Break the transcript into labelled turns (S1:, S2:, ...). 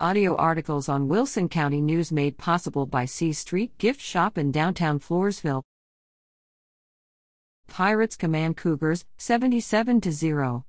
S1: Audio articles on Wilson County News made possible by C Street Gift Shop in downtown Floresville. Pirates command Cougars 77 0.